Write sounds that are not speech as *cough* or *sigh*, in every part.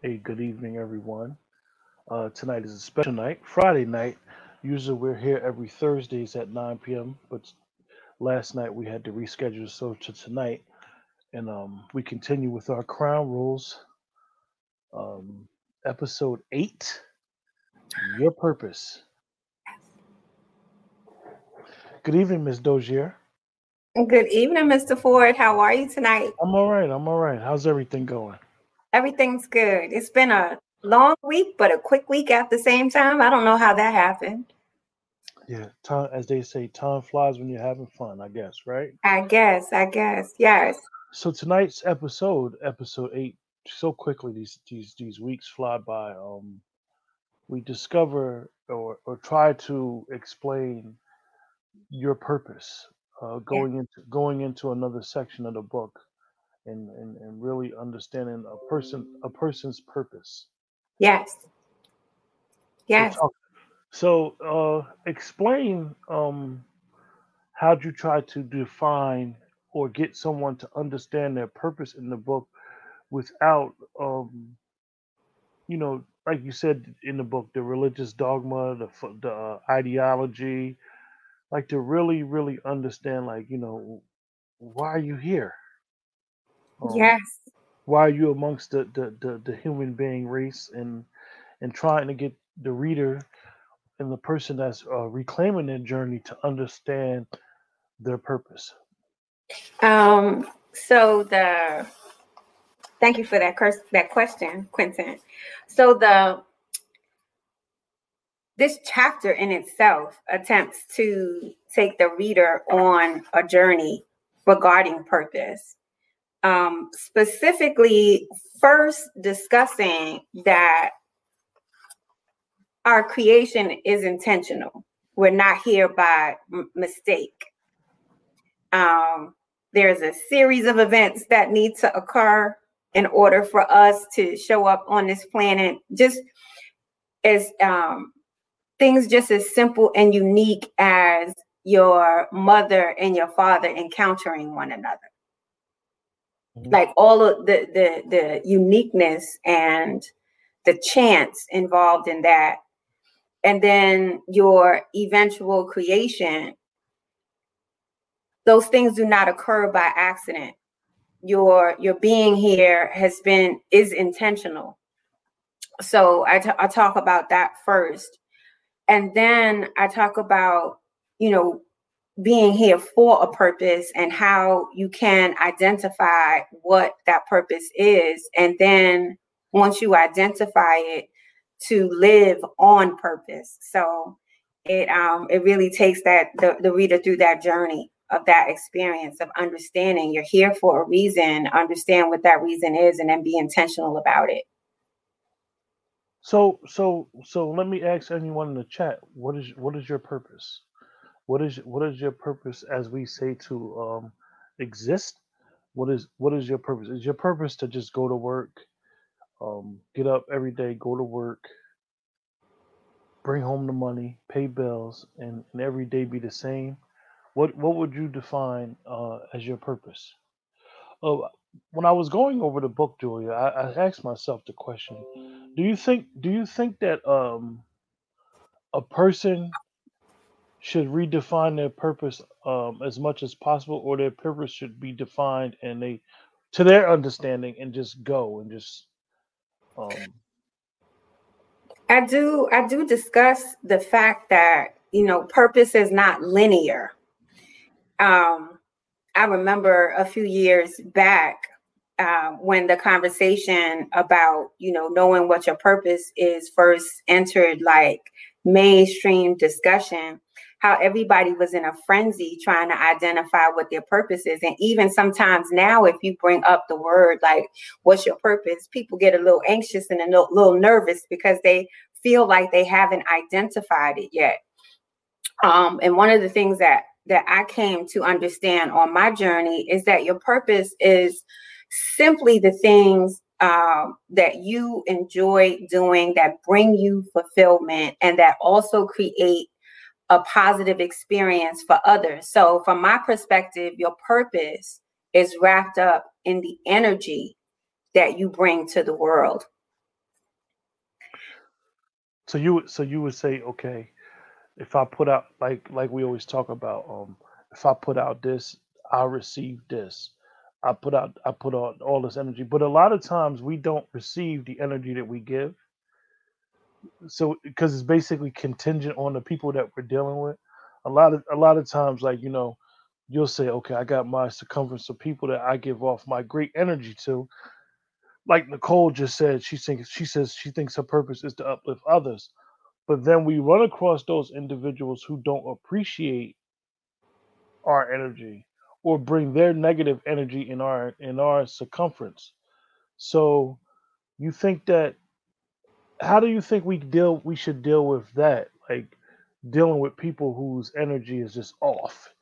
Hey, good evening, everyone. Uh, tonight is a special night, Friday night. Usually we're here every Thursdays at 9 p.m., but last night we had to reschedule so to tonight, and um, we continue with our Crown Rules, um, episode eight, Your Purpose. Good evening, Miss Dozier. Good evening, Mr. Ford. How are you tonight? I'm all right. I'm all right. How's everything going? Everything's good. It's been a long week, but a quick week at the same time. I don't know how that happened. Yeah, time, as they say, time flies when you're having fun. I guess, right? I guess. I guess. Yes. So tonight's episode, episode eight, so quickly these these these weeks fly by. Um, we discover or or try to explain your purpose. Uh, Yeah. going into going into another section of the book and, and and really understanding a person a person's purpose. Yes. Yes. So uh, explain um how'd you try to define or get someone to understand their purpose in the book without um you know like you said in the book the religious dogma the the uh, ideology like to really really understand like you know why are you here um Yes. why are you amongst the the, the, the human being race and and trying to get the reader and the person that's uh, reclaiming their journey to understand their purpose Um, so the thank you for that curse, that question, Quentin. So the this chapter in itself attempts to take the reader on a journey regarding purpose. Um, specifically, first discussing that our creation is intentional. We're not here by m- mistake. Um, there's a series of events that need to occur in order for us to show up on this planet. Just as um, things just as simple and unique as your mother and your father encountering one another. Like all of the the the uniqueness and the chance involved in that. And then your eventual creation those things do not occur by accident. Your your being here has been is intentional. So I I talk about that first. And then i talk about you know being here for a purpose and how you can identify what that purpose is. And then once you identify it to live on purpose. So it um it really takes that the, the reader through that journey of that experience of understanding. You're here for a reason. Understand what that reason is and then be intentional about it. So so so let me ask anyone in the chat what is what is your purpose what is what is your purpose as we say to um exist? What is what is your purpose? Is your purpose to just go to work um get up every day go to work bring home the money pay bills and, and every day be the same? What what would you define uh as your purpose? Oh, when I was going over the book, Julia, I, I asked myself the question: Do you think do you think that um, a person should redefine their purpose um, as much as possible, or their purpose should be defined and they, to their understanding, and just go and just um, i do i do discuss the fact that you know purpose is not linear. Um i remember a few years back uh, when the conversation about you know knowing what your purpose is first entered like mainstream discussion how everybody was in a frenzy trying to identify what their purpose is. And even sometimes now if you bring up the word like what's your purpose? people get a little anxious and a little, nervous because they feel like they haven't identified it yet. Um, and one of the things that that i came to understand on my journey is that your purpose is simply the things um, that you enjoy doing that bring you fulfillment and that also create a positive experience for others. So, from my perspective, your purpose is wrapped up in the energy that you bring to the world. So you so you would say, okay, if I put out like like we always talk about, um, if I put out this, I receive this. I put out I put out all this energy, but a lot of times we don't receive the energy that we give. So because it's basically contingent on the people that we're dealing with. A lot of a lot of times, like you know, you'll say, okay, I got my circumference of people that I give off my great energy to. Like Nicole just said, she thinks she says she thinks her purpose is to uplift others. But then we run across those individuals who don't appreciate our energy or bring their negative energy in our in our circumference. So you think that how do you think we deal we should deal with that? Like dealing with people whose energy is just off.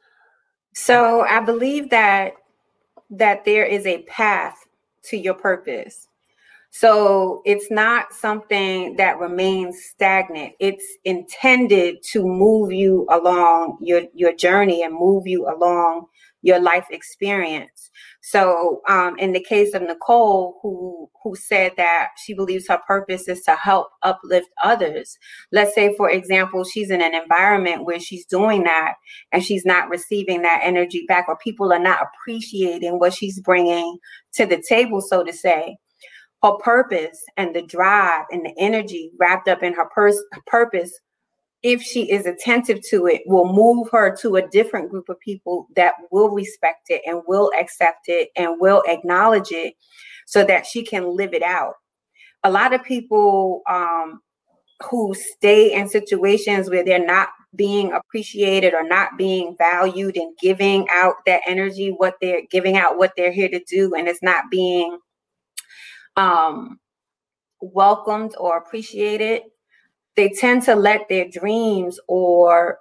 So I believe that that there is a path to your purpose. So it's not something that remains stagnant. It's intended to move you along your, your journey and move you along your life experience. So, um, in the case of Nicole, who who said that she believes her purpose is to help uplift others. Let's say, for example, she's in an environment where she's doing that and she's not receiving that energy back, or people are not appreciating what she's bringing to the table, so to say. Her purpose and the drive and the energy wrapped up in her pers- purpose if she is attentive to it, will move her to a different group of people that will respect it and will accept it and will acknowledge it so that she can live it out. A lot of people um, who stay in situations where they're not being appreciated or not being valued and giving out that energy, what they're giving out, what they're here to do, and it's not being um, welcomed or appreciated they tend to let their dreams or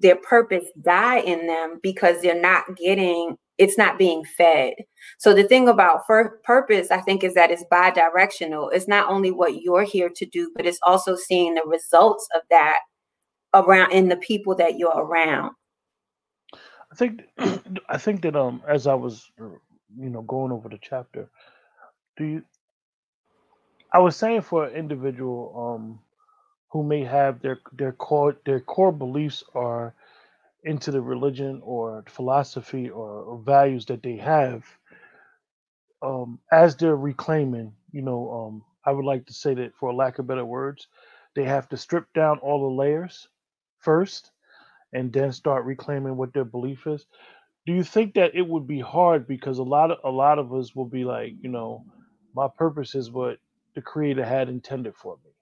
their purpose die in them because they're not getting it's not being fed. So the thing about for purpose i think is that it's bi-directional. It's not only what you're here to do but it's also seeing the results of that around in the people that you're around. I think *clears throat* i think that um as i was you know going over the chapter do you i was saying for an individual um who may have their their core their core beliefs are into the religion or philosophy or, or values that they have um, as they're reclaiming you know um, i would like to say that for lack of better words they have to strip down all the layers first and then start reclaiming what their belief is. Do you think that it would be hard? Because a lot of a lot of us will be like you know my purpose is what the creator had intended for me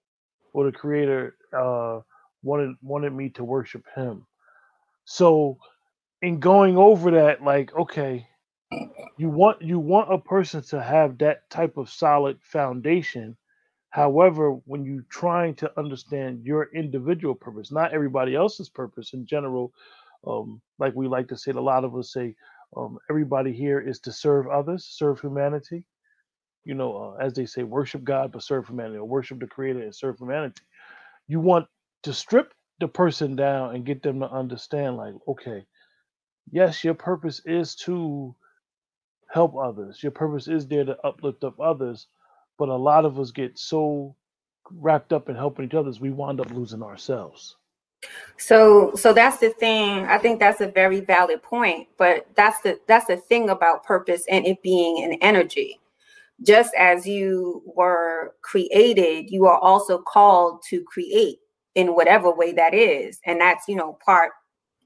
or the creator uh, wanted wanted me to worship him. So in going over that, like, okay, you want you want a person to have that type of solid foundation. However, when you're trying to understand your individual purpose, not everybody else's purpose in general, um, like we like to say, a lot of us say, um, everybody here is to serve others, serve humanity you know, uh, as they say, worship God but serve humanity, or worship the Creator and serve humanity. You want to strip the person down and get them to understand, like, okay, yes, your purpose is to help others. Your purpose is there to uplift up others, but a lot of us get so wrapped up in helping each other, we wind up losing ourselves. So so that's the thing. I think that's a very valid point, but that's the that's the thing about purpose and it being an energy just as you were created, you are also called to create in whatever way that is. And that's, you know, part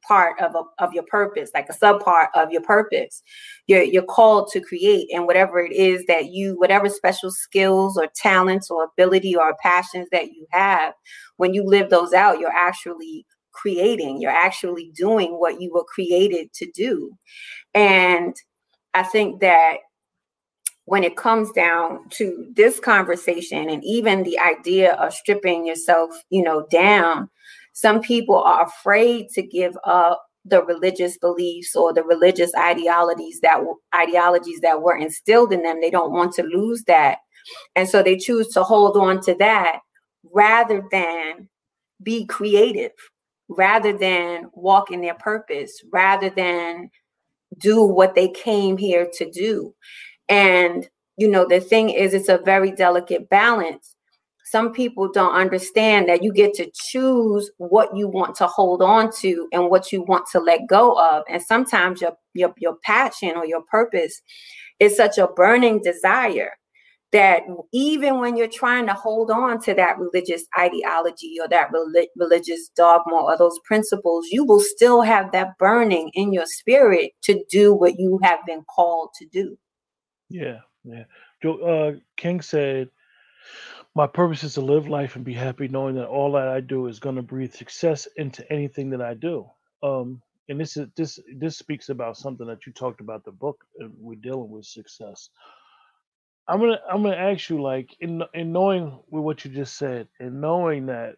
part of, a, of your purpose, like a subpart of your purpose. You're, you're called to create and whatever it is that you, whatever special skills or talents or ability or passions that you have, when you live those out, you're actually creating, you're actually doing what you were created to do. And I think that when it comes down to this conversation and even the idea of stripping yourself, you know, down, some people are afraid to give up the religious beliefs or the religious ideologies that ideologies that were instilled in them. They don't want to lose that. And so they choose to hold on to that rather than be creative, rather than walk in their purpose, rather than do what they came here to do. And, you know, the thing is, it's a very delicate balance. some people don't understand that you get to choose what you want to hold on to and what you want to let go of and sometimes your your, your passion or your purpose is such a burning desire that even when you're trying to hold on to that religious ideology or that relig- religious dogma or those principles, you will still have that burning in your spirit to do what you have been called to do. Yeah, yeah. Joe uh, King said, "My purpose is to live life and be happy, knowing that all that I do is going to breathe success into anything that I do." Um, and this is this this speaks about something that you talked about the book. And we're dealing with success. I'm gonna I'm gonna ask you like in in knowing with what you just said and knowing that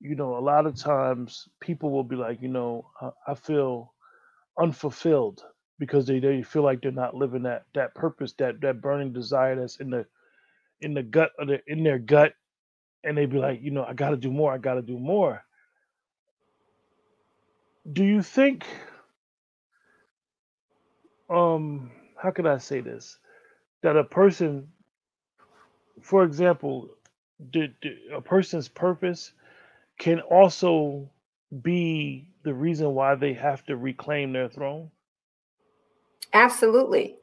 you know a lot of times people will be like you know I, I feel unfulfilled because they, they feel like they're not living that that purpose that that burning desire that's in the in the gut of the, in their gut. And they be like you know I got to do more I got to do more. Do you think um how could I say this? That a person, for example, the, the, a person's purpose can also be the reason why they have to reclaim their throne? Absolutely.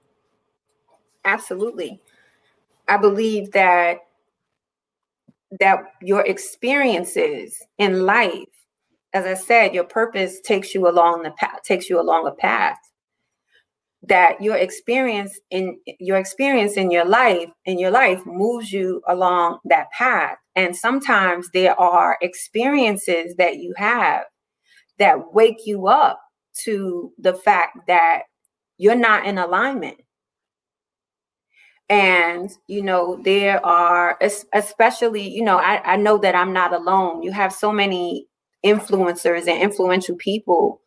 Absolutely. I believe that that your experiences in life, as I said, your purpose takes you along the path, takes you along a path that your experience in your experience in your life in your life moves you along that path and sometimes there are experiences that you have that wake you up to the fact that you're not in alignment and you know there are especially you know I, I know that i'm not alone you have so many influencers and influential people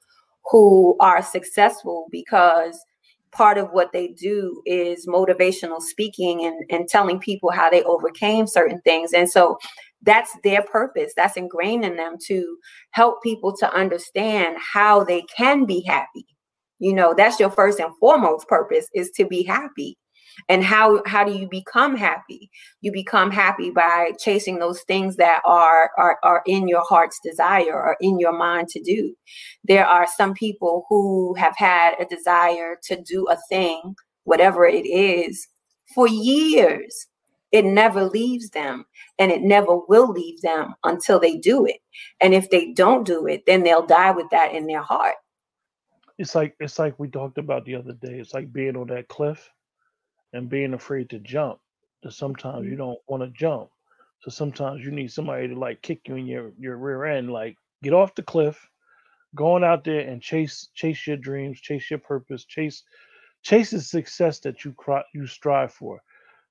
who are successful because part of what they do is motivational speaking and, and telling people how they overcame certain things. And so that's their purpose. That's ingrained in them to help people to understand how they can be happy. You know, that's your first and foremost purpose is to be happy. And how how do you become happy? You become happy by chasing those things that are are, are in your heart's desire or in your mind to do. There are some people who have had a desire to do a thing whatever it is for years. It never leaves them and it never will leave them until they do it. And if they don't do it then they'll die with that in their heart it's like it's like we talked about the other day it's like being on that cliff and being afraid to jump. That sometimes you mm-hmm. don't want to jump. So sometimes you need somebody to like kick you in your your rear end, like get off the cliff, going out there and chase chase your dreams, chase your purpose, chase chase the success that you cry, you strive for.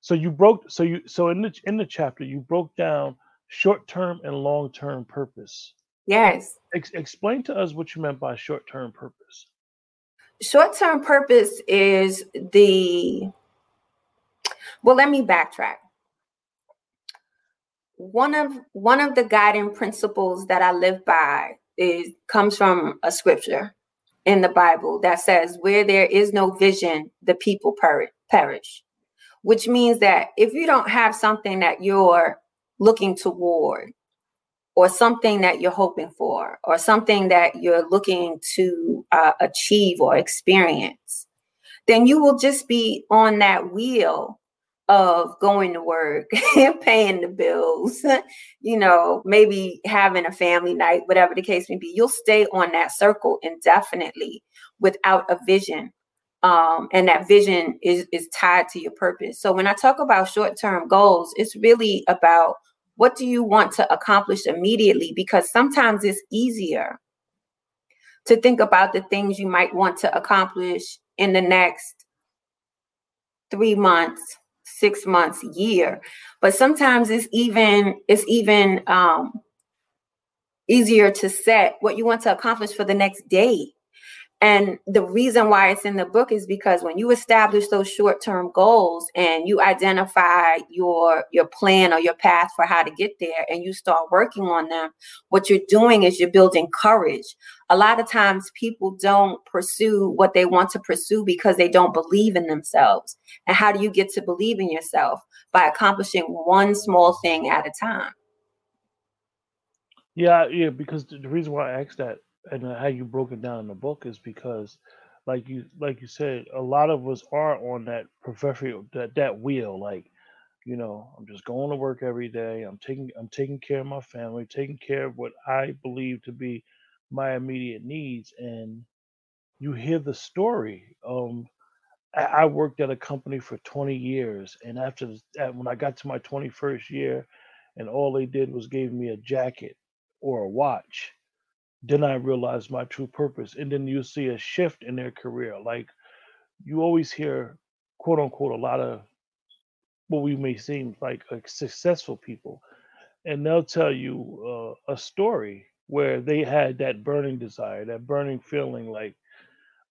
So you broke so you so in the in the chapter you broke down short term and long term purpose. Yes. Ex- explain to us what you meant by short term purpose. Short term purpose is the well, let me backtrack. One of one of the guiding principles that I live by is comes from a scripture in the Bible that says, "Where there is no vision, the people perish." Which means that if you don't have something that you're looking toward, or something that you're hoping for, or something that you're looking to uh, achieve or experience, then you will just be on that wheel of going to work, *laughs* and paying the bills, *laughs* you know, maybe having a family night, whatever the case may be, you'll stay on that circle indefinitely without a vision. Um, and that vision is, is tied to your purpose. So when I talk about short term goals, it's really about what do you want to accomplish immediately? Because sometimes it's easier to think about the things you might want to accomplish in the next three months, six months, year. But sometimes it's even it's even um, easier to set what you want to accomplish for the next day. And the reason why it's in the book is because when you establish those short-term goals and you identify your your plan or your path for how to get there and you start working on them, what you're doing is you're building courage. A lot of times people don't pursue what they want to pursue because they don't believe in themselves. And how do you get to believe in yourself? By accomplishing one small thing at a time. Yeah, yeah, because the reason why I asked that and how you broke it down in the book is because like you like you said a lot of us are on that professional that that wheel like you know i'm just going to work every day i'm taking i'm taking care of my family taking care of what i believe to be my immediate needs and you hear the story um i, worked at a company for 20 years and after that when i got to my 21st year and all they did was gave me a jacket or a watch then I realized my true purpose. And then you see a shift in their career. Like you always hear, quote unquote, a lot of what we may seem like, like successful people, and they'll tell you uh, a story where they had that burning desire, that burning feeling like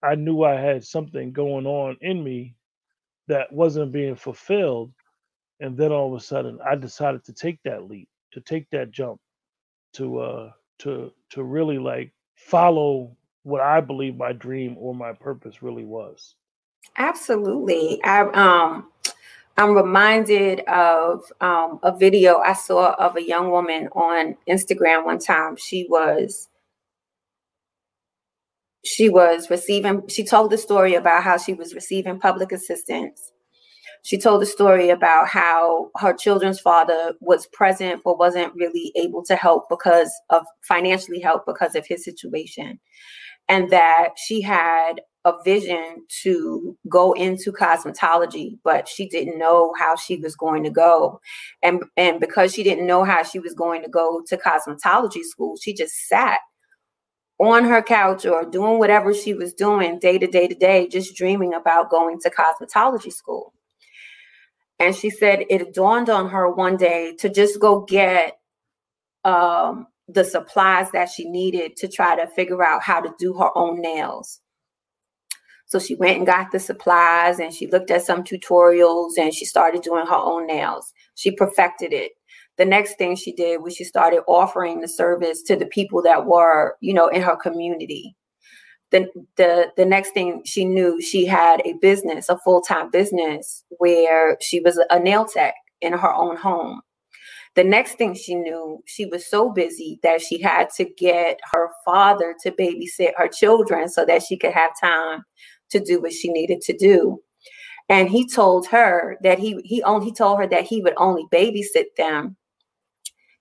I knew I had something going on in me that wasn't being fulfilled. And then all of a sudden, I decided to take that leap, to take that jump, to uh, to to really like follow what I believe my dream or my purpose really was. Absolutely. I um I'm reminded of um, a video I saw of a young woman on Instagram one time. She was she was receiving she told the story about how she was receiving public assistance she told a story about how her children's father was present but wasn't really able to help because of financially help because of his situation. And that she had a vision to go into cosmetology but she didn't know how she was going to go. And and because she didn't know how she was going to go to cosmetology school she just sat on her couch or doing whatever she was doing day to day to day just dreaming about going to cosmetology school and she said it dawned on her one day to just go get um, the supplies that she needed to try to figure out how to do her own nails. So she went and got the supplies and she looked at some tutorials and she started doing her own nails. She perfected it. The next thing she did was she started offering the service to the people that were, you know, in her community the the the next thing she knew she had a business a full-time business where she was a nail tech in her own home. The next thing she knew she was so busy that she had to get her father to babysit her children so that she could have time to do what she needed to do. And he told her that he he only he told her that he would only babysit them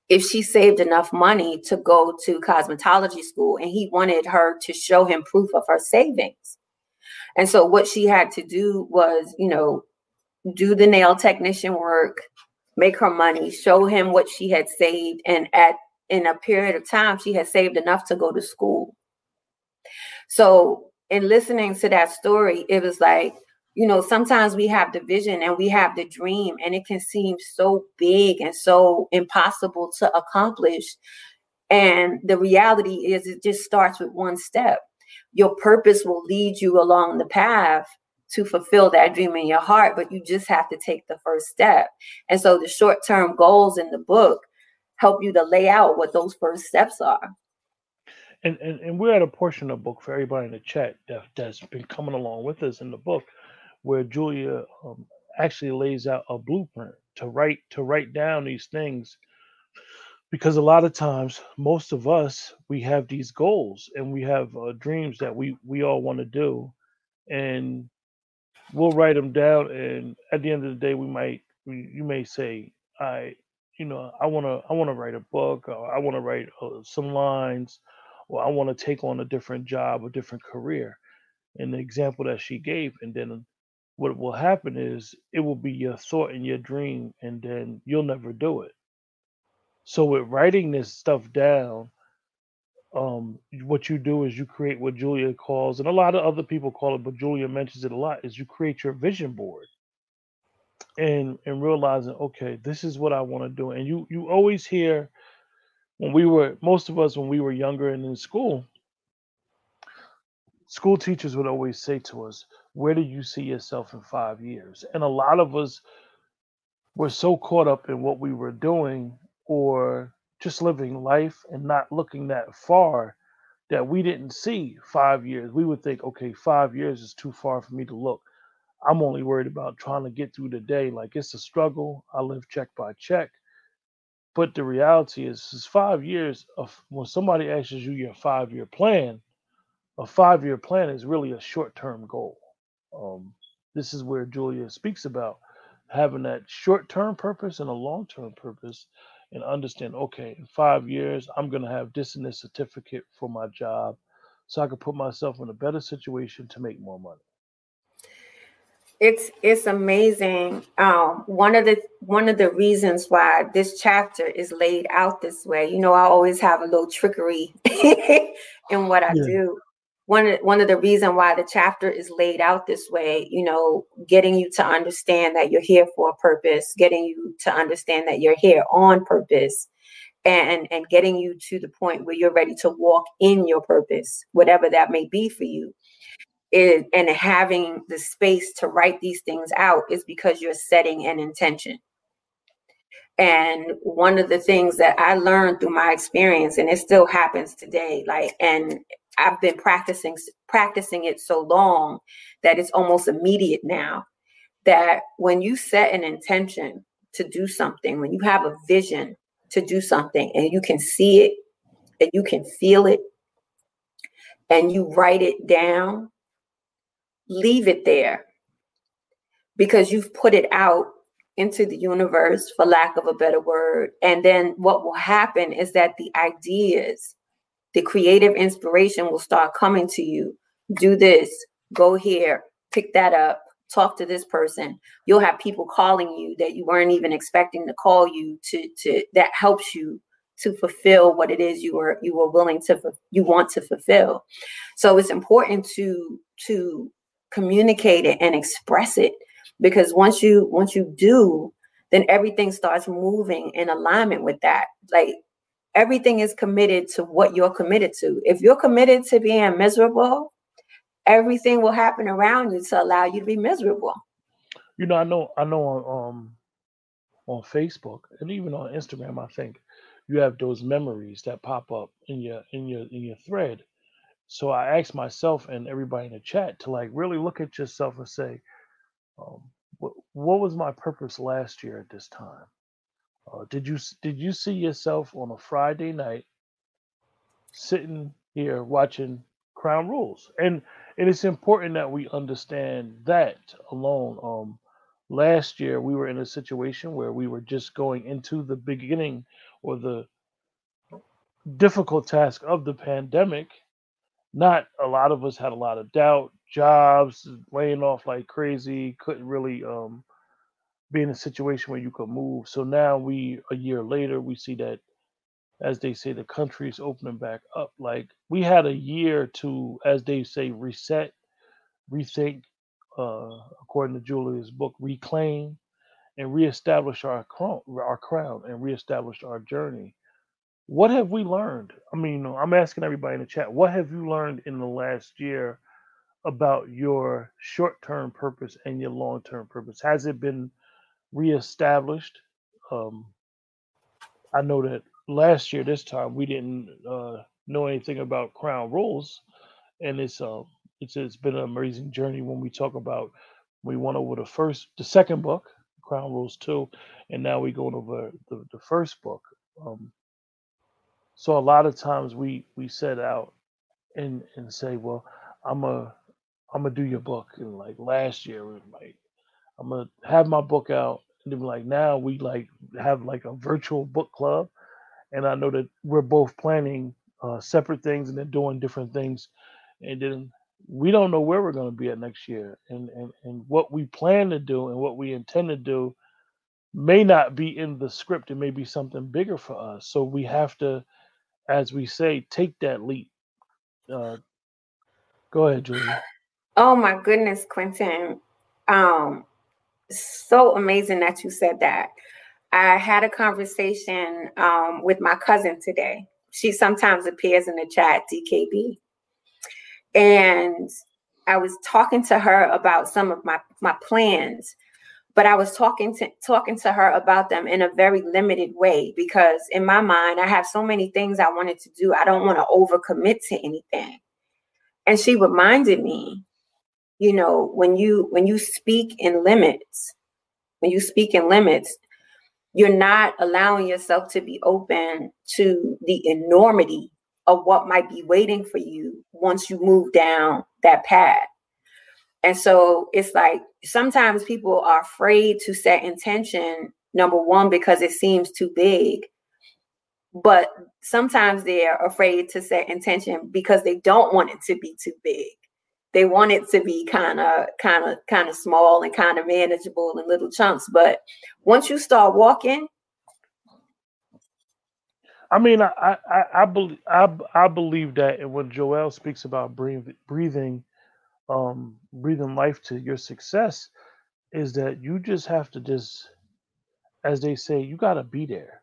if she saved enough money to go to cosmetology school and he wanted her to show him proof of her savings. And so what she had to do was, you know, do the nail technician work, make her money, show him what she had saved and at in a period of time she had saved enough to go to school. So in listening to that story, it was like you know, sometimes we have the vision and we have the dream, and it can seem so big and so impossible to accomplish. And the reality is, it just starts with one step. Your purpose will lead you along the path to fulfill that dream in your heart, but you just have to take the first step. And so the short term goals in the book help you to lay out what those first steps are. And, and, and we're at a portion of the book for everybody in the chat that, that's been coming along with us in the book where Julia um, actually lays out a blueprint to write to write down these things. Because a lot of times most of us we have these goals and we have uh, dreams that we we all want to do. And we'll write them down and at the end of the day we might we, you may say i you know i want to i want to write a book or i want to write uh, some lines or i want to take on a different job a different career. And the example that she gave and then what will happen is it will be your thought and your dream, and then you'll never do it. So with writing this stuff down, um, what you do is you create what Julia calls, and a lot of other people call it, but Julia mentions it a lot, is you create your vision board. And and realizing, okay, this is what I want to do. And you you always hear when we were most of us when we were younger and in school, school teachers would always say to us, Where do you see yourself in five years? And a lot of us were so caught up in what we were doing or just living life and not looking that far that we didn't see five years. We would think, okay, five years is too far for me to look. I'm only worried about trying to get through the day. Like it's a struggle. I live check by check. But the reality is, is five years of when somebody asks you your five year plan, a five year plan is really a short term goal. Um, this is where Julia speaks about having that short term purpose and a long term purpose and understand okay, in five years, I'm going to have this and this certificate for my job so I can put myself in a better situation to make more money it's it's amazing um, one of the one of the reasons why this chapter is laid out this way you know i always have a little trickery *laughs* in what i yeah. do one of, one of the reason why the chapter is laid out this way you know getting you to understand that you're here for a purpose getting you to understand that you're here on purpose and and getting you to the point where you're ready to walk in your purpose whatever that may be for you. Is, and having the space to write these things out is because you're setting an intention. And one of the things that i learned through my experience and it still happens today like and I've been practicing practicing it so long that it's almost immediate now. That when you set an intention to do something, when you have a vision to do something and you can see it and you can feel it and you write it down, leave it there because you've put it out into the universe, for lack of a better word. And then what will happen is that the ideas the creative inspiration will start coming to you. Do this, go here, pick that up, talk to this person. You'll have people calling you that you weren't even expecting to call you to to that helps you to fulfill what it is you were you were willing to you want to fulfill. So it's important to to communicate it and express it because once you once you do then everything starts moving in alignment with that like everything is committed to what you're committed to. If you're committed to being miserable, everything will happen around you to allow you to be miserable. You know, I know, I know on um on Facebook and even on Instagram, I think you have those memories that pop up in your in your in your thread. So I asked myself and everybody in the chat to like really look at yourself and say, um, what, what was my purpose last year at this time? Uh, did you did you see yourself on a Friday night sitting here watching Crown Rules? And and it's important that we understand that alone. Um, last year we were in a situation where we were just going into the beginning or the difficult task of the pandemic. Not a lot of us had a lot of doubt, jobs laying off like crazy, couldn't really um, be in a situation where you could move. So now we, a year later, we see that, as they say, the country is opening back up. Like we had a year to, as they say, reset, rethink, uh, according to Julia's book, reclaim, and reestablish our crown, our crown, and reestablish our journey. What have we learned? I mean, I'm asking everybody in the chat. What have you learned in the last year about your short-term purpose and your long-term purpose? Has it been reestablished. Um, I know that last year, this time, we didn't uh, know anything about Crown Rules, and it's uh, it's it's been an amazing journey when we talk about we went over the first, the second book, Crown Rules two, and now we're going over the, the first book. Um, so a lot of times we we set out and and say, well, I'm a I'm gonna do your book, and like last year, like I'm gonna have my book out, and then like now we like have like a virtual book club, and I know that we're both planning uh, separate things and then doing different things, and then we don't know where we're gonna be at next year, and and and what we plan to do and what we intend to do may not be in the script. It may be something bigger for us. So we have to, as we say, take that leap. Uh, go ahead, Julia. Oh my goodness, Quentin. Um, so amazing that you said that. I had a conversation um, with my cousin today. She sometimes appears in the chat, DKB. and I was talking to her about some of my my plans, but I was talking to talking to her about them in a very limited way because in my mind I have so many things I wanted to do. I don't want to overcommit to anything. And she reminded me, you know, when you when you speak in limits, when you speak in limits, you're not allowing yourself to be open to the enormity of what might be waiting for you once you move down that path. And so it's like sometimes people are afraid to set intention, number one, because it seems too big. But sometimes they're afraid to set intention because they don't want it to be too big. They want it to be kind of, kind of, kind of small and kind of manageable in little chunks. But once you start walking, I mean, I I, I believe I, I believe that, and when Joel speaks about breathing, breathing, um, breathing life to your success, is that you just have to just, as they say, you got to be there.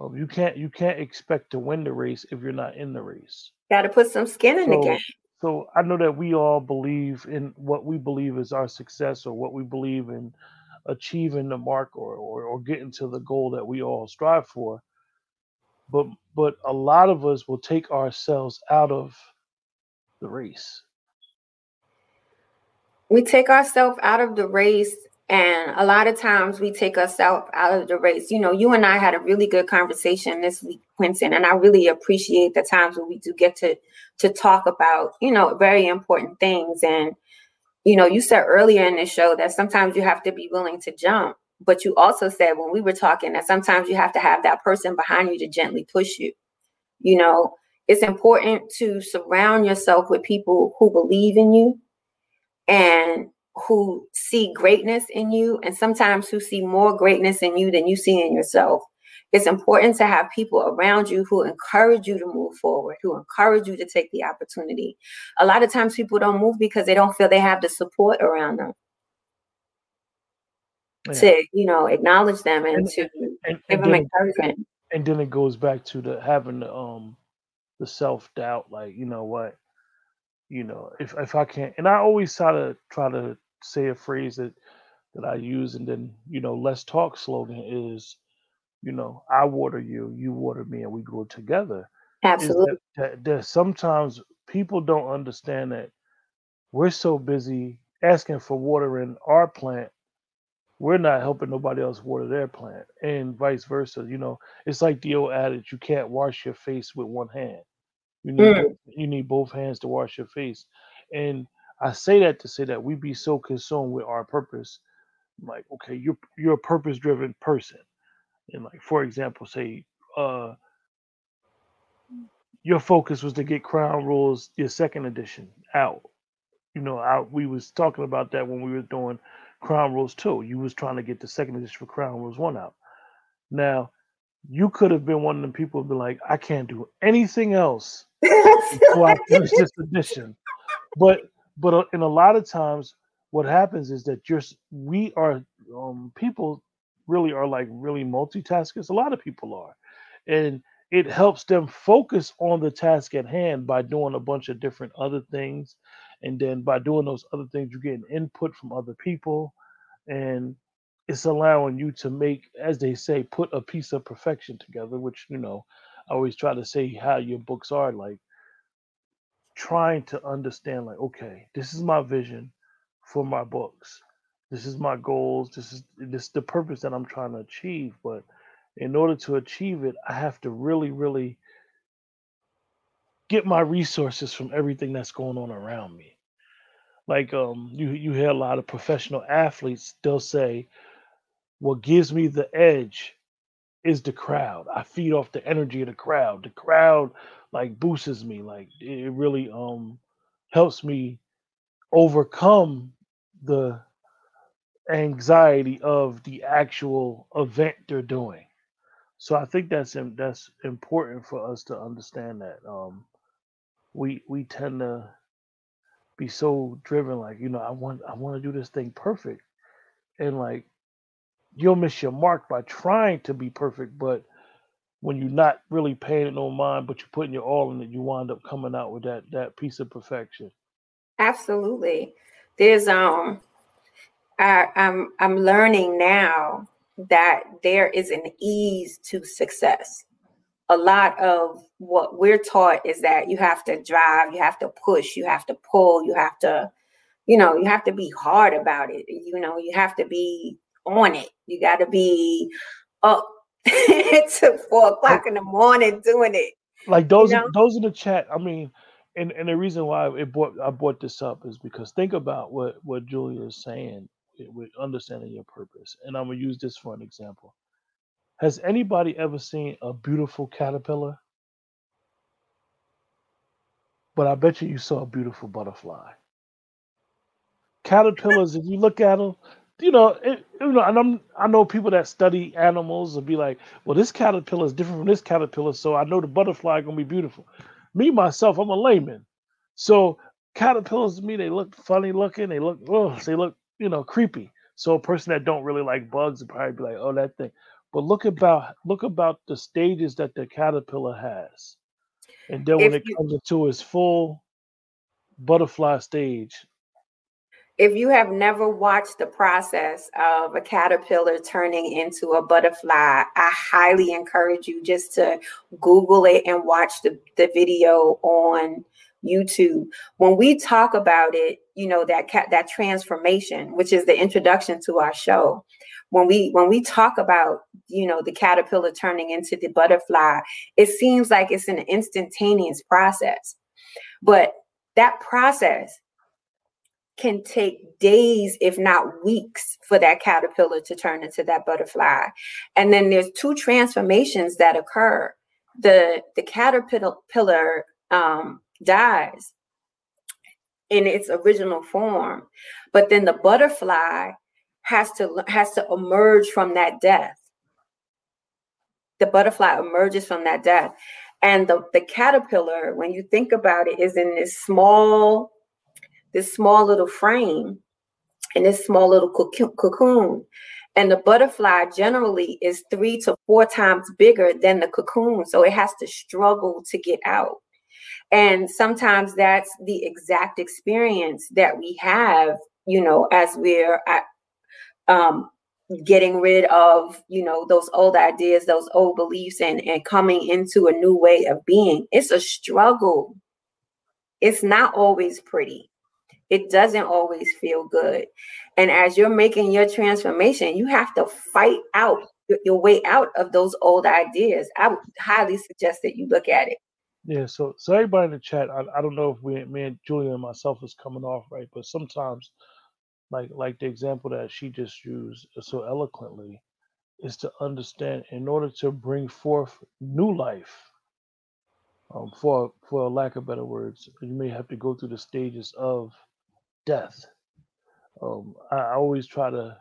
Um, you can't you can't expect to win the race if you're not in the race. Got to put some skin in So the game. So I know that we all believe in what we believe is our success or what we believe in achieving the mark or or, or getting to the goal that we all strive for but but a lot of us will take ourselves out of the race. We take ourselves out of the race, and a lot of times we take ourselves out of the race. You know, you and I had a really good conversation this week, Quentin, and I really appreciate the times when we do get to to talk about you know very important things. And you know, you said earlier in the show that sometimes you have to be willing to jump but you also said when we were talking that sometimes you have to have that person behind you to gently push you you know it's important to surround yourself with people who believe in you and who see greatness in you and sometimes who see more greatness in you than you see in yourself it's important to have people around you who encourage you to move forward who encourage you to take the opportunity a lot of times people don't move because they don't feel they have the support around them Yeah. to you know acknowledge them and And to and, give and them then encouragement. and then it goes back to the having the um the self doubt, like, you know what, you know, if if I can't and I always try to try to say a phrase that that I use and then, you know, let's talk slogan is, you know, I water you, you water me, and we grow together. Absolutely. that that, that sometimes people don't understand that we're so busy asking for water in our plant we're not helping nobody else water their plant and vice versa you know it's like the old adage you can't wash your face with one hand you need Mm, you need both hands to wash your face and i say that to say that we be so consumed with our purpose like okay you're you're a purpose driven person and like for example say uh your focus was to get crown rules your second edition out. You know out we was talking about that when we were doing crown rules 2 you was trying to get the second edition for crown rules 1 out. Now you could have been one of the people who be like i can't do anything else *laughs* until i finish this edition. But but uh, in a lot of times what happens is that you're we are um people really are like really multitaskers a lot of people are. And it helps them focus on the task at hand by doing a bunch of different other things and then by doing those other things you're getting input from other people and it's allowing you to make as they say put a piece of perfection together which you know i always try to say how your books are like trying to understand like okay this is my vision for my books this is my goals this is this is the purpose that i'm trying to achieve but in order to achieve it i have to really really get my resources from everything that's going on around me. Like um you you hear a lot of professional athletes they'll say what gives me the edge is the crowd. I feed off the energy of the crowd. The crowd like boosts me like it really um helps me overcome the anxiety of the actual event they're doing. So I think that's that's important for us to understand that um, we we tend to be so driven, like you know, I want I want to do this thing perfect, and like you'll miss your mark by trying to be perfect, but when you're not really paying it no mind, but you're putting your all in it, you wind up coming out with that that piece of perfection. Absolutely. There's um I, I'm I'm learning now that there is an ease to success. A lot of what we're taught is that you have to drive, you have to push, you have to pull, you have to, you know, you have to be hard about it. You know, you have to be on it. You got to be up *laughs* to four o'clock in the morning doing it. Like those, you know? those in the chat. I mean, and and the reason why it brought I brought this up is because think about what what Julia is saying with understanding your purpose. And I'm gonna use this for an example. Has anybody ever seen a beautiful caterpillar? But I bet you you saw a beautiful butterfly. Caterpillars, if you look at them, you know, it, you know, and I'm I know people that study animals will be like, well, this caterpillar is different from this caterpillar, so I know the butterfly gonna be beautiful. Me myself, I'm a layman, so caterpillars to me they look funny looking, they look oh, they look you know creepy. So a person that don't really like bugs would probably be like, oh, that thing. But look about look about the stages that the caterpillar has, and then when if it you, comes into its full butterfly stage, if you have never watched the process of a caterpillar turning into a butterfly, I highly encourage you just to Google it and watch the, the video on YouTube. When we talk about it, you know, that cat that transformation, which is the introduction to our show. When we when we talk about, you know, the caterpillar turning into the butterfly, it seems like it's an instantaneous process. But that process can take days, if not weeks, for that caterpillar to turn into that butterfly. And then there's two transformations that occur. The the caterpillar um, dies in its original form, but then the butterfly has to has to emerge from that death. The butterfly emerges from that death. And the, the caterpillar, when you think about it, is in this small this small little frame and this small little cocoon. And the butterfly generally is three to four times bigger than the cocoon. So it has to struggle to get out. And sometimes that's the exact experience that we have, you know, as we're at, um, getting rid of, you know, those old ideas, those old beliefs, and, and coming into a new way of being. It's a struggle. It's not always pretty it doesn't always feel good. And as you're making your transformation, you have to fight out your way out of those old ideas. I would highly suggest that you look at it. Yeah, so so everybody in the chat, I, I don't know if we, me and Julia and myself is coming off right, but sometimes, like like the example that she just used so eloquently, is to understand in order to bring forth new life, um, for for lack of better words, you may have to go through the stages of death. Um, I, I always try to.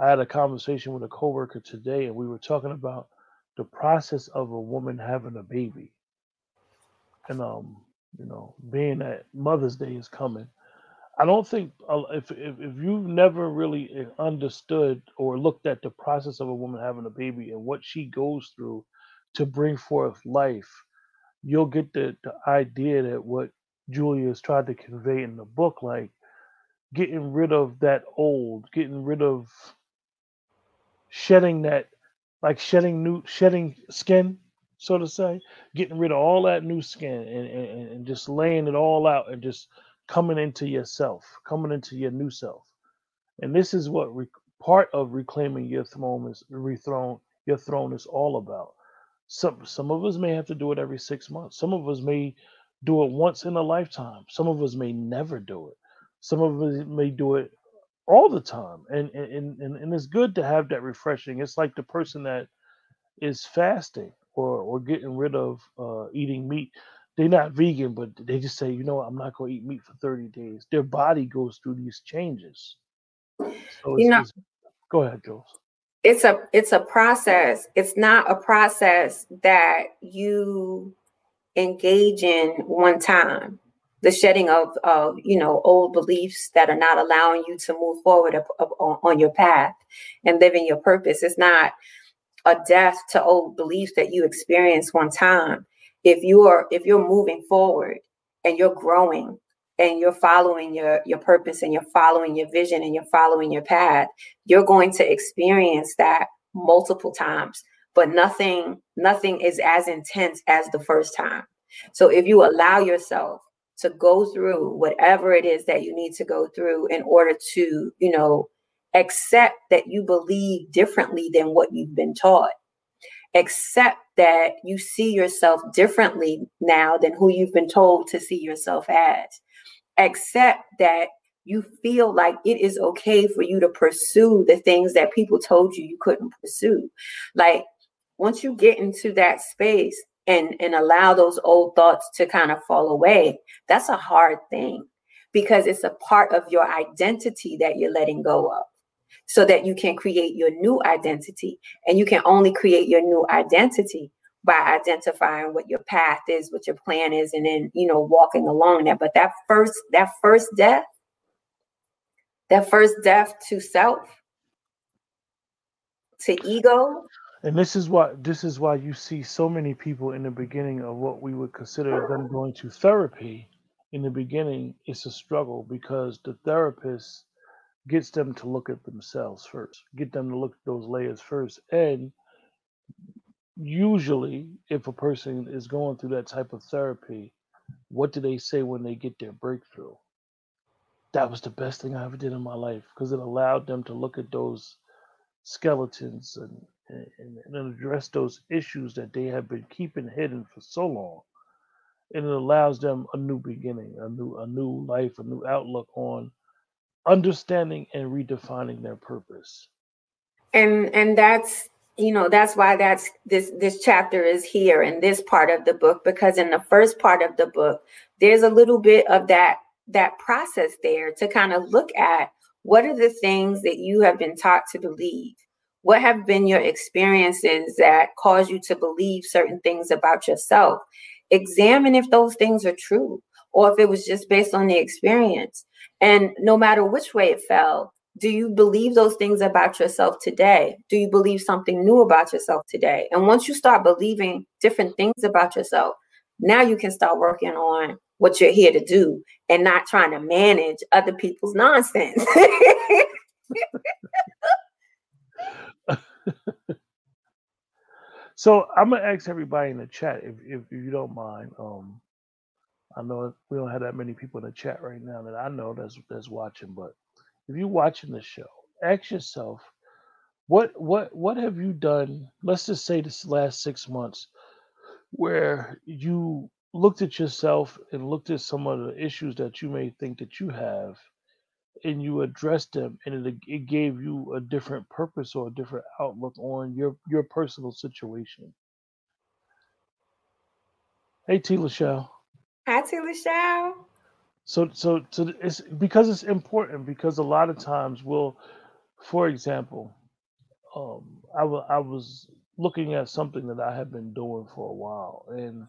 I had a conversation with a coworker today, and we were talking about the process of a woman having a baby, and um, you know, being that Mother's Day is coming. I don't think uh, if, if if you've never really uh, understood or looked at the process of a woman having a baby and what she goes through to bring forth life, you'll get the, the idea that what Julia's tried to convey in the book, like getting rid of that old, getting rid of shedding that, like shedding new, shedding skin, so to say, getting rid of all that new skin and, and, and just laying it all out and just coming into yourself, coming into your new self. And this is what re- part of reclaiming your throne is rethrone your throne is all about. Some some of us may have to do it every six months. Some of us may do it once in a lifetime. Some of us may never do it. Some of us may do it all the time. And and, and, and it's good to have that refreshing. It's like the person that is fasting or, or getting rid of uh, eating meat. They're not vegan, but they just say, you know, I'm not going to eat meat for 30 days. Their body goes through these changes. So you know, go ahead, Jules it's a it's a process it's not a process that you engage in one time the shedding of, of you know old beliefs that are not allowing you to move forward up, up on, on your path and living your purpose it's not a death to old beliefs that you experienced one time. If you are if you're moving forward and you're growing and you're following your your purpose and you're following your vision and you're following your path you're going to experience that multiple times but nothing nothing is as intense as the first time. So if you allow yourself to go through whatever it is that you need to go through in order to you know accept that you believe differently than what you've been taught. Accept that you see yourself differently now than who you've been told to see yourself as. Accept that you feel like it is okay for you to pursue the things that people told you you couldn't pursue. Like once you get into that space and and allow those old thoughts to kind of fall away that's a hard thing because it's a part of your identity that you're letting go of so that you can create your new identity. And you can only create your new identity by identifying what your path is what your plan is and then you know walking along that. But that first that first death that first death to self to ego. And this is why this is why you see so many people in the beginning of what we would consider them going to therapy. In the beginning it's a struggle because the therapist gets them to look at themselves first get them to look at those layers first and usually if a person is going through that type of therapy what do they say when they get their breakthrough that was the best thing i ever did in my life because it allowed them to look at those skeletons and and, and address those issues that they have been keeping hidden for so long. And it allows them a new beginning, a new a new life, a new outlook on understanding and redefining their purpose. And and that's you know that's why that's this this chapter is here in this part of the book because in the first part of the book there's a little bit of that that process there to kind of look at what are the things that you have been taught to believe what have been your experiences that cause you to believe certain things about yourself? Examine if those things are true or if it was just based on the experience. And no matter which way it fell, do you believe those things about yourself today? Do you believe something new about yourself today? And once you start believing different things about yourself, now you can start working on what you're here to do and not trying to manage other people's nonsense. *laughs* so I'm gonna ask everybody in the chat if, if, if you don't mind. Um, I know we don't have that many people in the chat right now that I know that's that's watching, but if you're watching the show, ask yourself, what what what have you done? Let's just say this last six months, where you looked at yourself and looked at some of the issues that you may think that you have and you addressed them and it, it gave you a different purpose or a different outlook on your your personal situation hey t lachelle hi t lachelle so so so it's because it's important because a lot of times we'll for example um I, w- I was looking at something that i had been doing for a while and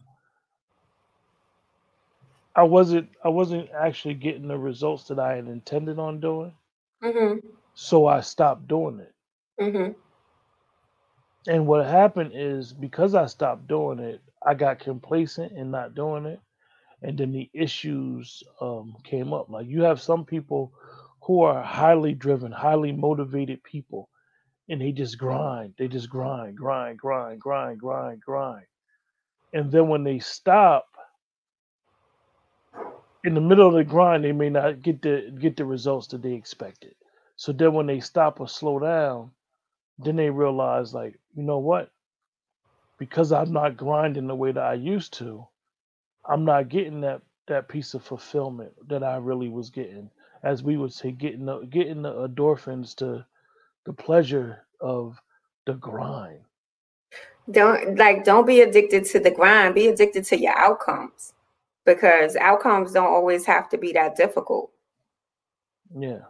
I wasn't I wasn't actually getting the results that I had intended on doing. Mm-hmm. So I stopped doing it. Mm-hmm. And what happened is because I stopped doing it, I got complacent in not doing it. And then the issues um, came up. Like you have some people who are highly driven, highly motivated people, and they just grind. They just grind, grind, grind, grind, grind, grind. And then when they stop, in the middle of the grind, they may not get the get the results that they expected. So then when they stop or slow down, then they realize like, you know what? Because I'm not grinding the way that I used to, I'm not getting that that piece of fulfillment that I really was getting. As we would say, getting the getting the endorphins to the pleasure of the grind. Don't like don't be addicted to the grind, be addicted to your outcomes because outcomes don't always have to be that difficult. Yeah.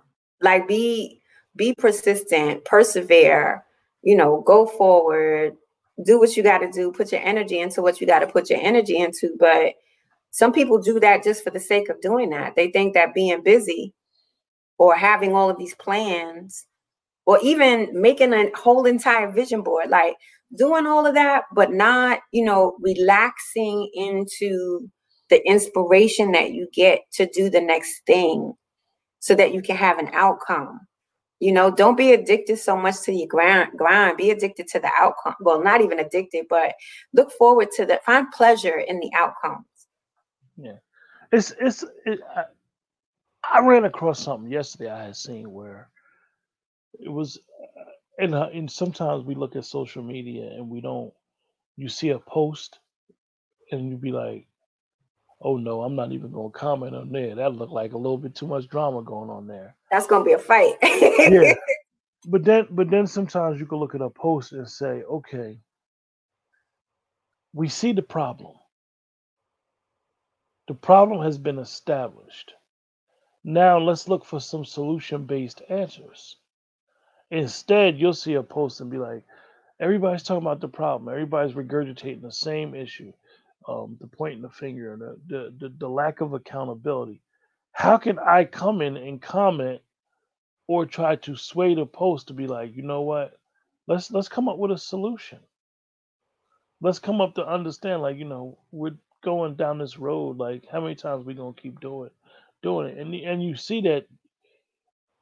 Like be be persistent, persevere, you know, go forward, do what you got to do, put your energy into what you got to put your energy into, but some people do that just for the sake of doing that. They think that being busy or having all of these plans or even making a whole entire vision board, like doing all of that, but not, you know, relaxing into the inspiration that you get to do the next thing so that you can have an outcome. You know, don't be addicted so much to your grind, grind. Be addicted to the outcome. Well, not even addicted, but look forward to the find pleasure in the outcomes. Yeah, it's it's. It, I, I ran across something yesterday I had seen where it was, uh, and uh, and sometimes we look at social media and we don't. You see a post, and you be like, "Oh no, I'm not even going to comment on there. That looked like a little bit too much drama going on there." That's going to be a fight. yeah, *laughs* but then but then sometimes you can look at a post and say, "Okay, we see the problem. The problem has been established." Now let's look for some solution based answers. Instead, you'll see a post and be like, everybody's talking about the problem. Everybody's regurgitating the same issue, um, the pointing the finger, the, the, the, the lack of accountability. How can I come in and comment or try to sway the post to be like, you know what? Let's let's come up with a solution. Let's come up to understand, like, you know, we're going down this road. Like, how many times we gonna keep doing doing it? And and you see that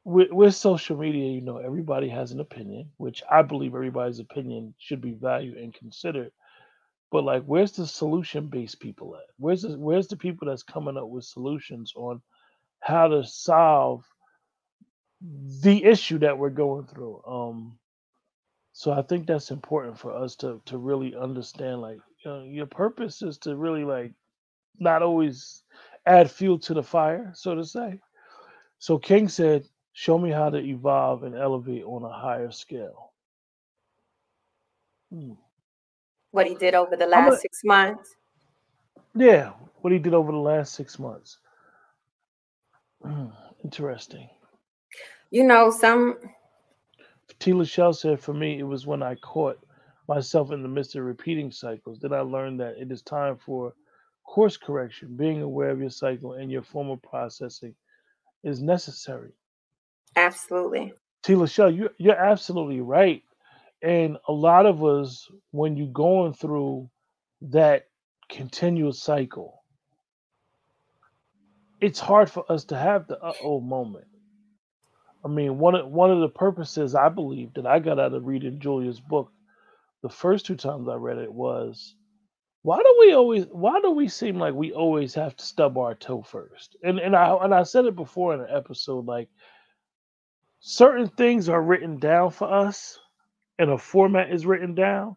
with, with social media, you know, everybody has an opinion, which I believe everybody's opinion should be valued and considered. But like, where's the solution-based people at? Where's the where's the people that's coming up with solutions on how to solve the issue that we're going through? Um, so I think that's important for us to to really understand. Like, you know, your purpose is to really like not always add fuel to the fire, so to say. So King said, Show me how to evolve and elevate on a higher scale. Hmm. What he did over the last six months. Yeah, what he did over the last six months. Hmm, interesting. You know, some. T. Lachelle said, for me, it was when I caught myself in the midst of repeating cycles. Then I learned that it is time for course correction. Being aware of your cycle and your formal processing is necessary. Absolutely. T. Lachelle, you, you're absolutely right. And a lot of us, when you're going through that continuous cycle, it's hard for us to have the uh oh moment. I mean, one of one of the purposes I believe that I got out of reading Julia's book, the first two times I read it was, why do we always why do we seem like we always have to stub our toe first? And and I and I said it before in an episode, like certain things are written down for us and a format is written down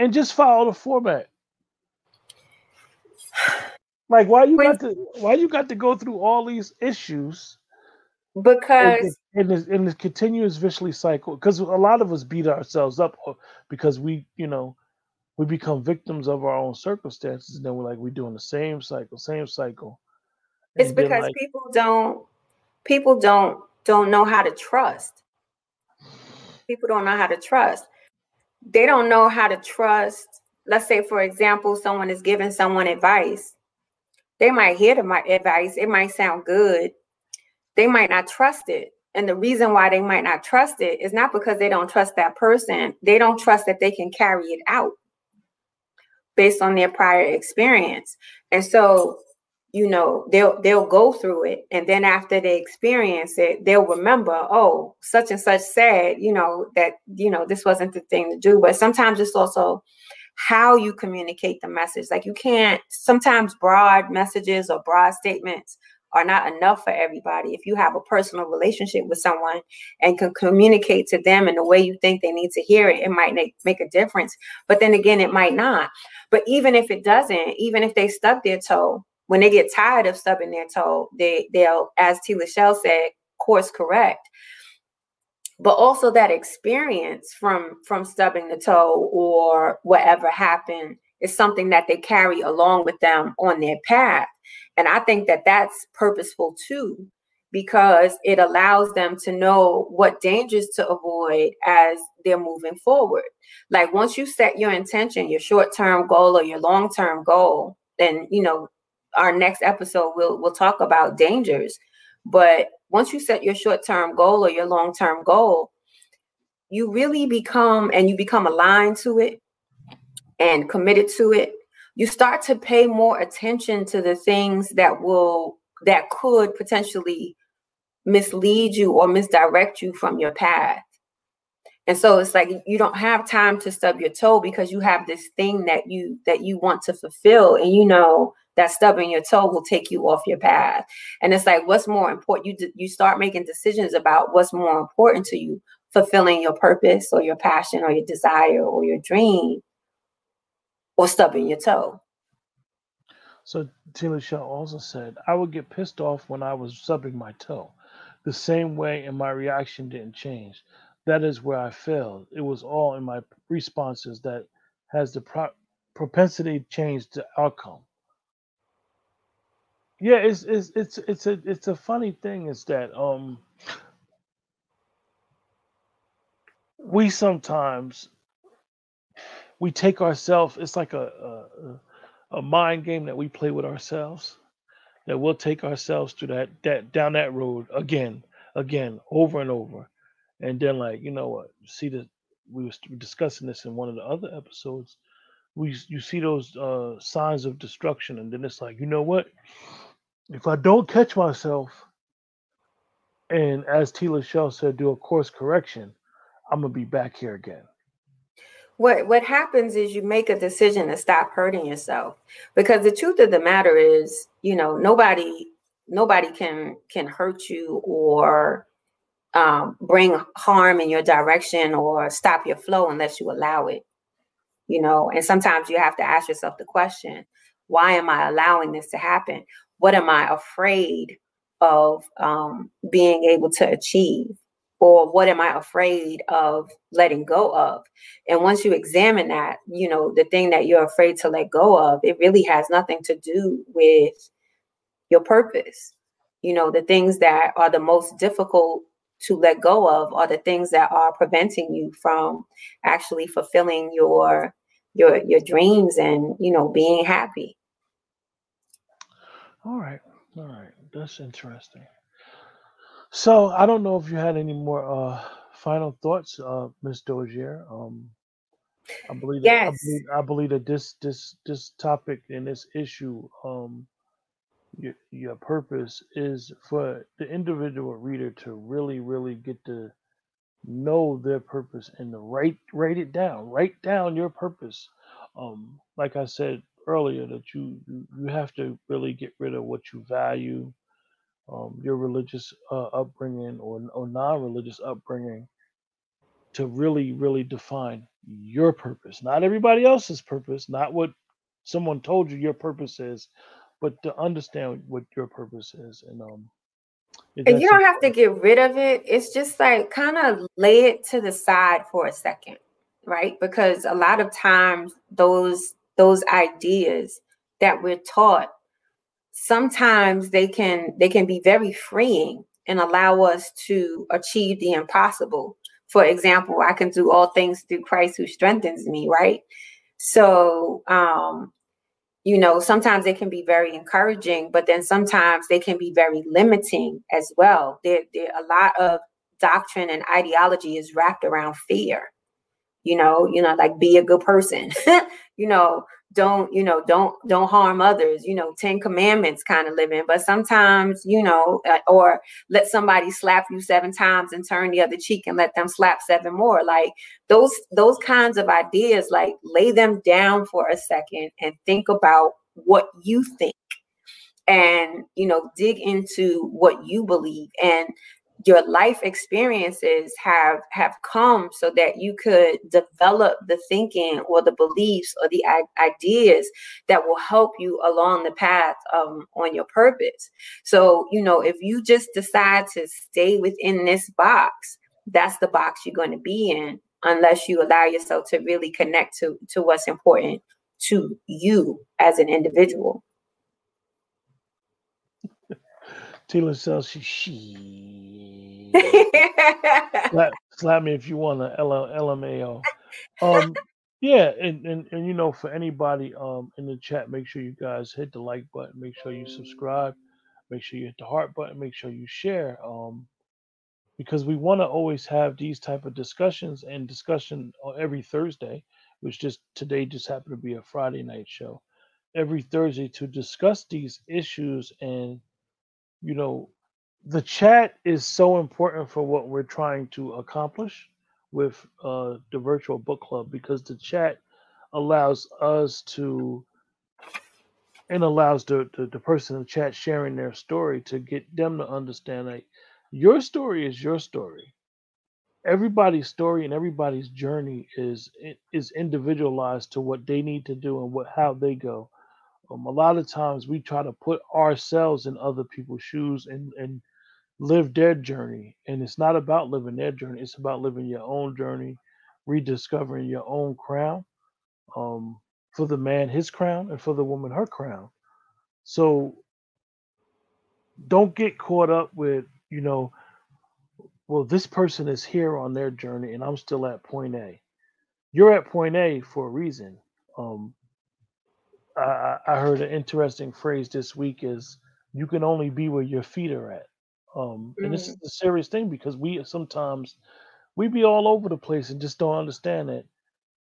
and just follow the format like why you got to why you got to go through all these issues because in this in this continuous vicious cycle because a lot of us beat ourselves up because we you know we become victims of our own circumstances and then we're like we're doing the same cycle same cycle it's because like, people don't people don't don't know how to trust. People don't know how to trust. They don't know how to trust. Let's say, for example, someone is giving someone advice. They might hear the advice, it might sound good. They might not trust it. And the reason why they might not trust it is not because they don't trust that person, they don't trust that they can carry it out based on their prior experience. And so you know they'll they'll go through it and then after they experience it they'll remember oh such and such said you know that you know this wasn't the thing to do but sometimes it's also how you communicate the message like you can't sometimes broad messages or broad statements are not enough for everybody if you have a personal relationship with someone and can communicate to them in the way you think they need to hear it it might make, a difference but then again it might not but even if it doesn't even if they stub their toe when they get tired of stubbing their toe, they they'll, as T. Lachelle said, course correct. But also that experience from from stubbing the toe or whatever happened is something that they carry along with them on their path. And I think that that's purposeful too, because it allows them to know what dangers to avoid as they're moving forward. Like once you set your intention, your short term goal or your long term goal, then you know our next episode we'll we'll talk about dangers but once you set your short-term goal or your long-term goal you really become and you become aligned to it and committed to it, you start to pay more attention to the things that will that could potentially mislead you or misdirect you from your path. And so it's like you don't have time to stub your toe because you have this thing that you that you want to fulfill and you know that stubbing your toe will take you off your path. And it's like what's more important you you start making decisions about what's more important to you, fulfilling your purpose or your passion or your desire or your dream or stubbing your toe. So T. Lachelle also said, I would get pissed off when I was stubbing my toe. The same way and my reaction didn't change that is where I failed. It was all in my responses that has the pro- propensity to change the outcome. Yeah, it's it's it's it's a it's a funny thing is that um we sometimes we take ourselves it's like a, a a mind game that we play with ourselves that we'll take ourselves through that that down that road again again over and over. And then like you know what? See that we were discussing this in one of the other episodes. We you see those uh signs of destruction and then it's like you know what? If i don't catch myself and as T. Lachelle said do a course correction i'm gonna be back here again what what happens is you make a decision to stop hurting yourself because the truth of the matter is you know nobody nobody can can hurt you or um, bring harm in your direction or stop your flow unless you allow it. You know, and sometimes you have to ask yourself the question why am I allowing this to happen? What am I afraid of um, being able to achieve? Or what am I afraid of letting go of? And once you examine that, you know, the thing that you're afraid to let go of, it really has nothing to do with your purpose. You know, the things that are the most difficult to let go of are the things that are preventing you from actually fulfilling your your your dreams and you know being happy all right all right that's interesting so i don't know if you had any more uh final thoughts uh miss dozier um i believe that, yes. I believe, I believe that this this this topic and this issue um your, your purpose is for the individual reader to really, really get to know their purpose and to write write it down. Write down your purpose. Um, like I said earlier, that you you have to really get rid of what you value, um, your religious uh, upbringing or or non-religious upbringing, to really really define your purpose, not everybody else's purpose, not what someone told you your purpose is, but to understand what your purpose is and um and you don't have to get rid of it it's just like kind of lay it to the side for a second right? Because a lot of times those those ideas that we're taught sometimes they can they can be very freeing and allow us to achieve the impossible for example i can do all things through christ who strengthens me right so um you know, sometimes they can be very encouraging, but then sometimes they can be very limiting as well. There, there a lot of doctrine and ideology is wrapped around fear. You know, you know, like be a good person. *laughs* you know, don't you know don't don't harm others you know 10 commandments kind of living but sometimes you know uh, or let somebody slap you seven times and turn the other cheek and let them slap seven more. Like those those kinds of ideas like lay them down for a second and think about what you think and you know dig into what you believe. And your life experiences have have come so that you could develop the thinking or the beliefs or the ideas that will help you along the path um, on your purpose. So you know if you just decide to stay within this box that's the box you're going to be in unless you allow yourself to really connect to to what's important to you as an individual Tila says she slap, slap, me if you want to L- LMAO. Um, yeah, and, and and you know, for anybody um in the chat, make sure you guys hit the like button, make sure you subscribe, make sure you hit the heart button, make sure you share. Um, because we want to always have these type of discussions and discussion every Thursday, which just today just happened to be a Friday night show. Every Thursday to discuss these issues and you know the chat is so important for what we're trying to accomplish with uh, the virtual book club because the chat allows us to and allows the, the, the person in the chat sharing their story to get them to understand like your story is your story. Everybody's story and everybody's journey is is individualized to what they need to do and what how they go um, a lot of times we try to put ourselves in other people's shoes and and live their journey and it's not about living their journey it's about living your own journey rediscovering your own crown um, for the man his crown and for the woman her crown so don't get caught up with you know well, this person is here on their journey and I'm still at point A. You're at point A for a reason. Um, I, I heard an interesting phrase this week is you can only be where your feet are at. Um, and this is Mm, a serious thing because we sometimes we be all over the place and just don't understand that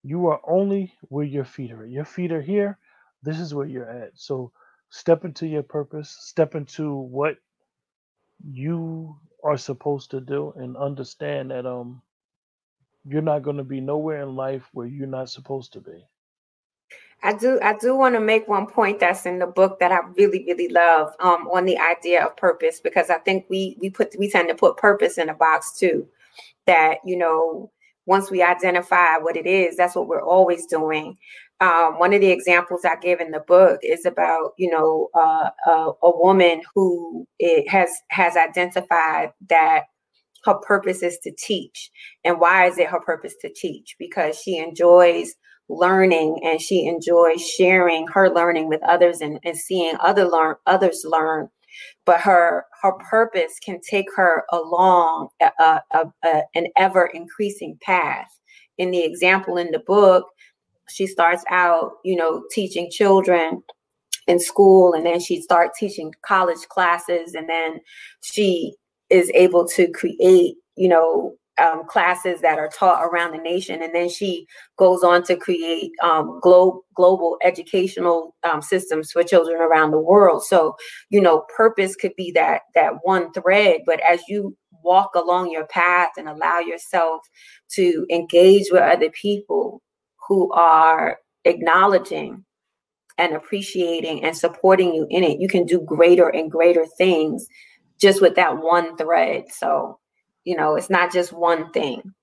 you are only where your feet are. At. Your feet are here. This is where you're at. So step into your purpose. Step into what you are supposed to do and understand that um you're not going to be nowhere in life where you're not supposed to be. I do I do want to make one point that's in the book that I really really love um, on the idea of purpose because I think we we put we tend to put purpose in a box too. That you know once we identify what it is that's what we're always doing. Um, one of the examples i give in the book is about you know uh, a, a woman who it has has identified that her purpose is to teach. And why is it her purpose to teach? Because she enjoys learning and she enjoys sharing her learning with others and, and seeing other learn others learn. But her her purpose can take her along a, a, a, an ever increasing path. In the example in the book she starts out you know teaching children in school and then she starts teaching college classes and then she is able to create you know um, classes that are taught around the nation. And then she goes on to create um, glo- global educational um, systems for children around the world. So, you know, purpose could be that that one thread. But as you walk along your path and allow yourself to engage with other people who are acknowledging and appreciating and supporting you in it, you can do greater and greater things just with that one thread. So, you know, it's not just one thing.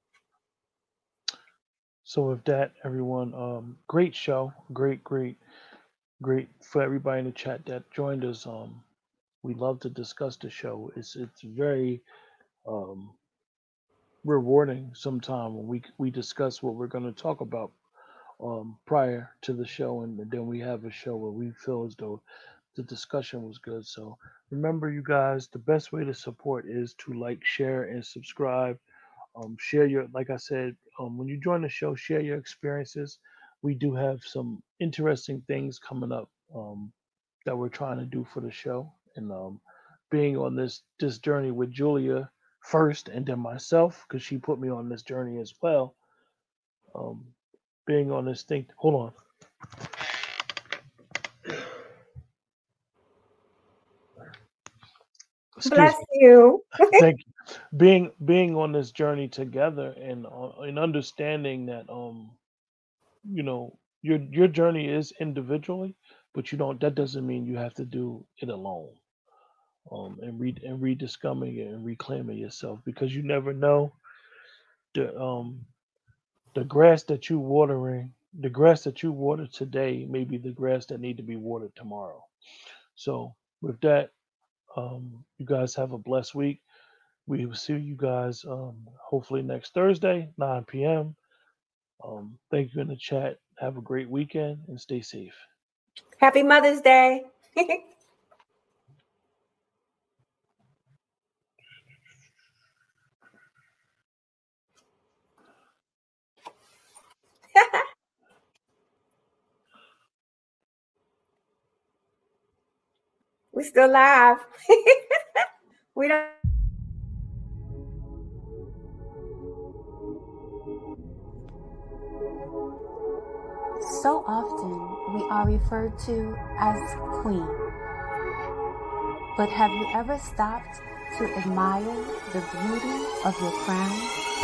So with that, everyone, um, great show, great, great, great for everybody in the chat that joined us. Um, we love to discuss the show. It's it's very um, rewarding sometime when we we discuss what we're going to talk about um, prior to the show, and then we have a show where we feel as though the discussion was good. So remember, you guys, the best way to support is to like, share, and subscribe. Um, share your, like I said, um, when you join the show, share your experiences. We do have some interesting things coming up um, that we're trying to do for the show, and um, being on this this journey with Julia first, and then myself, because she put me on this journey as well. Um, being on this thing. Hold on. Bless me. you. *laughs* Thank you. Being being on this journey together and uh, and understanding that um you know your your journey is individually, but you don't. That doesn't mean you have to do it alone. Um, and read and rediscovering it and reclaiming yourself because you never know the um the grass that you watering the grass that you water today may be the grass that need to be watered tomorrow. So with that, um, you guys have a blessed week. We will see you guys um, hopefully next Thursday, 9 p.m. Um, thank you in the chat. Have a great weekend and stay safe. Happy Mother's Day. *laughs* We still live. *laughs* we don't. So often we are referred to as queen. But have you ever stopped to admire the beauty of your crown?